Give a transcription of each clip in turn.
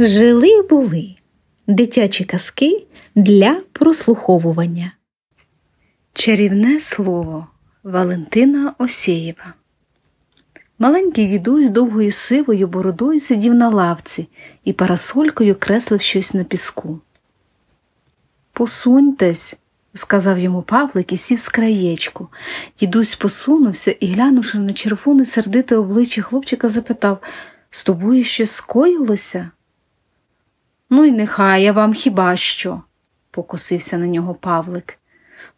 Жили були дитячі казки для прослуховування. Чарівне слово Валентина Осєєва. Маленький дідусь довгою сивою бородою сидів на лавці і парасолькою креслив щось на піску. Посуньтесь, сказав йому Павлик і сів з краєчку. Дідусь посунувся і, глянувши на червоне сердите обличчя хлопчика, запитав з тобою щось скоїлося? Ну, й нехай я вам хіба що, покосився на нього Павлик.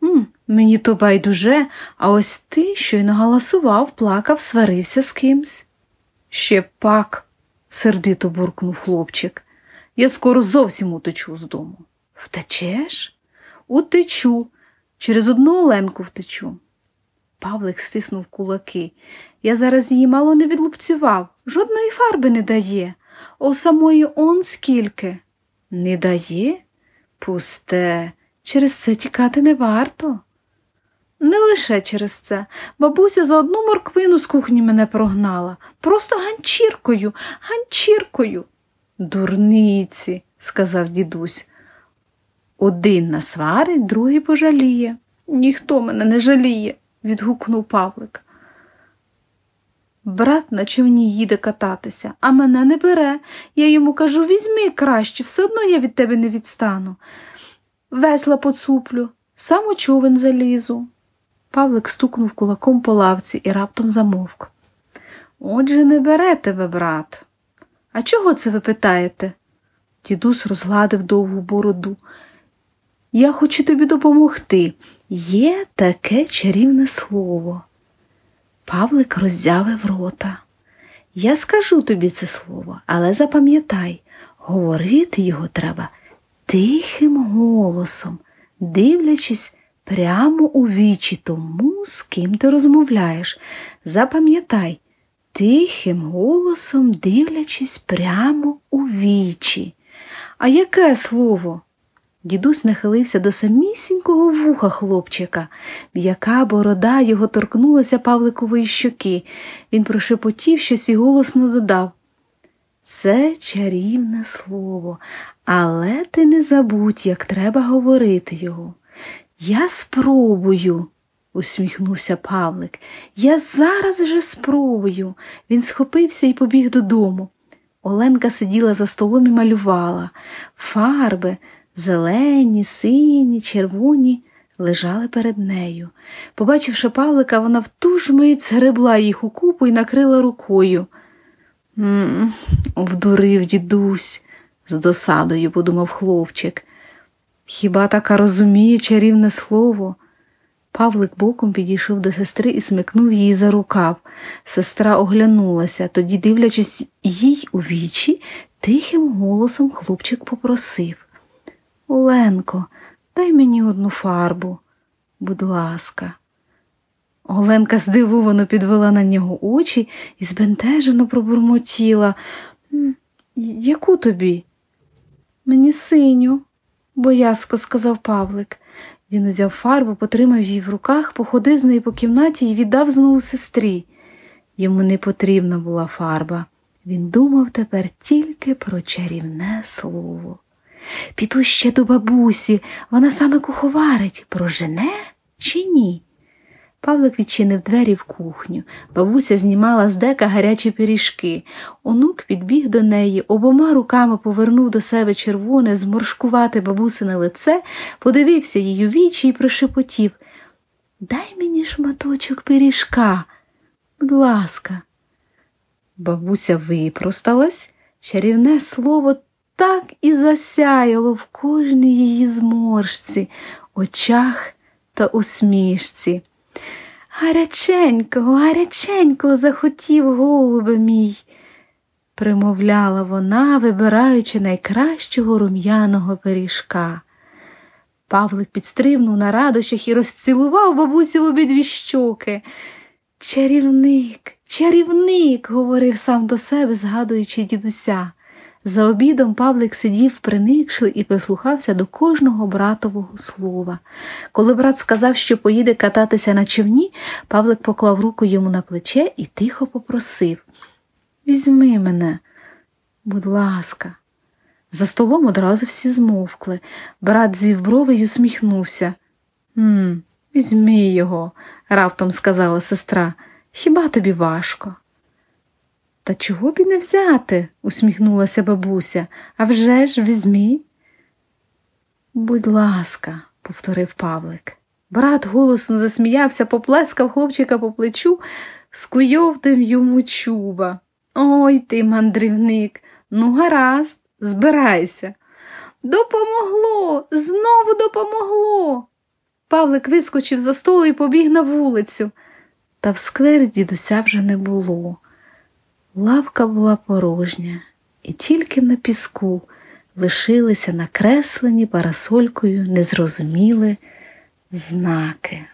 «М, Мені то байдуже, а ось ти щойно галасував, плакав, сварився з кимсь. Ще пак, сердито буркнув хлопчик. Я скоро зовсім утечу з дому. Втечеш? Утечу, через одну Оленку втечу. Павлик стиснув кулаки. Я зараз її мало не відлупцював, жодної фарби не дає. О самої он скільки. Не дає? Пусте, через це тікати не варто. Не лише через це. Бабуся за одну морквину з кухні мене прогнала. Просто ганчіркою, ганчіркою. Дурниці, сказав дідусь. Один насварить, другий пожаліє. Ніхто мене не жаліє, відгукнув Павлик. Брат на човні їде кататися, а мене не бере. Я йому кажу візьми краще, все одно я від тебе не відстану. Весла поцуплю, сам у човен залізу. Павлик стукнув кулаком по лавці і раптом замовк. Отже, не бере тебе, брат. А чого це ви питаєте? Дідусь розгладив довгу бороду. Я хочу тобі допомогти. Є таке чарівне слово. Павлик роззявив рота. Я скажу тобі це слово, але запам'ятай, говорити його треба тихим голосом, дивлячись прямо у вічі тому, з ким ти розмовляєш. Запам'ятай, тихим голосом дивлячись прямо у вічі. А яке слово? Дідусь нахилився до самісінького вуха хлопчика, м'яка борода його торкнулася Павликової щоки. Він прошепотів щось і голосно додав. Це чарівне слово, але ти не забудь, як треба говорити його. Я спробую, усміхнувся Павлик. Я зараз же спробую. Він схопився і побіг додому. Оленка сиділа за столом і малювала. Фарби, зелені, сині, червоні, лежали перед нею. Побачивши Павлика, вона в ту ж мить згребла їх у купу і накрила рукою. М-м, Вдурив дідусь, з досадою подумав хлопчик. Хіба така розуміє чарівне слово? Павлик боком підійшов до сестри і смикнув її за рукав. Сестра оглянулася, тоді, дивлячись їй у вічі, тихим голосом хлопчик попросив Оленко, дай мені одну фарбу, будь ласка. Оленка здивовано підвела на нього очі і збентежено пробурмотіла. Яку тобі? Мені синю, боязко сказав Павлик. Він узяв фарбу, потримав її в руках, походив з нею по кімнаті і віддав знову сестрі. Йому не потрібна була фарба. Він думав тепер тільки про чарівне слово. Піду ще до бабусі, вона саме куховарить, прожене чи ні? Павлик відчинив двері в кухню. Бабуся знімала з дека гарячі пиріжки. Онук підбіг до неї, обома руками повернув до себе червоне, зморшкувати бабусине лице, подивився її вічі і прошепотів Дай мені шматочок пиріжка, будь ласка. Бабуся випросталась, чарівне слово так і засяяло в кожній її зморшці, очах та усмішці. Гаряченько, гаряченько захотів голубе мій, примовляла вона, вибираючи найкращого рум'яного пиріжка. Павлик підстрибнув на радощах і розцілував бабусю в обидві щоки. Чарівник, чарівник, говорив сам до себе, згадуючи дідуся. За обідом Павлик сидів приникшли і прислухався до кожного братового слова. Коли брат сказав, що поїде кататися на човні, Павлик поклав руку йому на плече і тихо попросив Візьми мене, будь ласка. За столом одразу всі змовкли. Брат звів брови й усміхнувся. «М, Візьми його, раптом сказала сестра. Хіба тобі важко? Та чого б і не взяти? усміхнулася бабуся. «А вже ж, візьмі. Будь ласка, повторив Павлик. Брат голосно засміявся, поплескав хлопчика по плечу, скуйовдив йому чуба. Ой ти, мандрівник, ну гаразд, збирайся. Допомогло, знову допомогло. Павлик вискочив за столу і побіг на вулицю. Та в сквері дідуся вже не було. Лавка була порожня, і тільки на піску лишилися накреслені парасолькою незрозуміли знаки.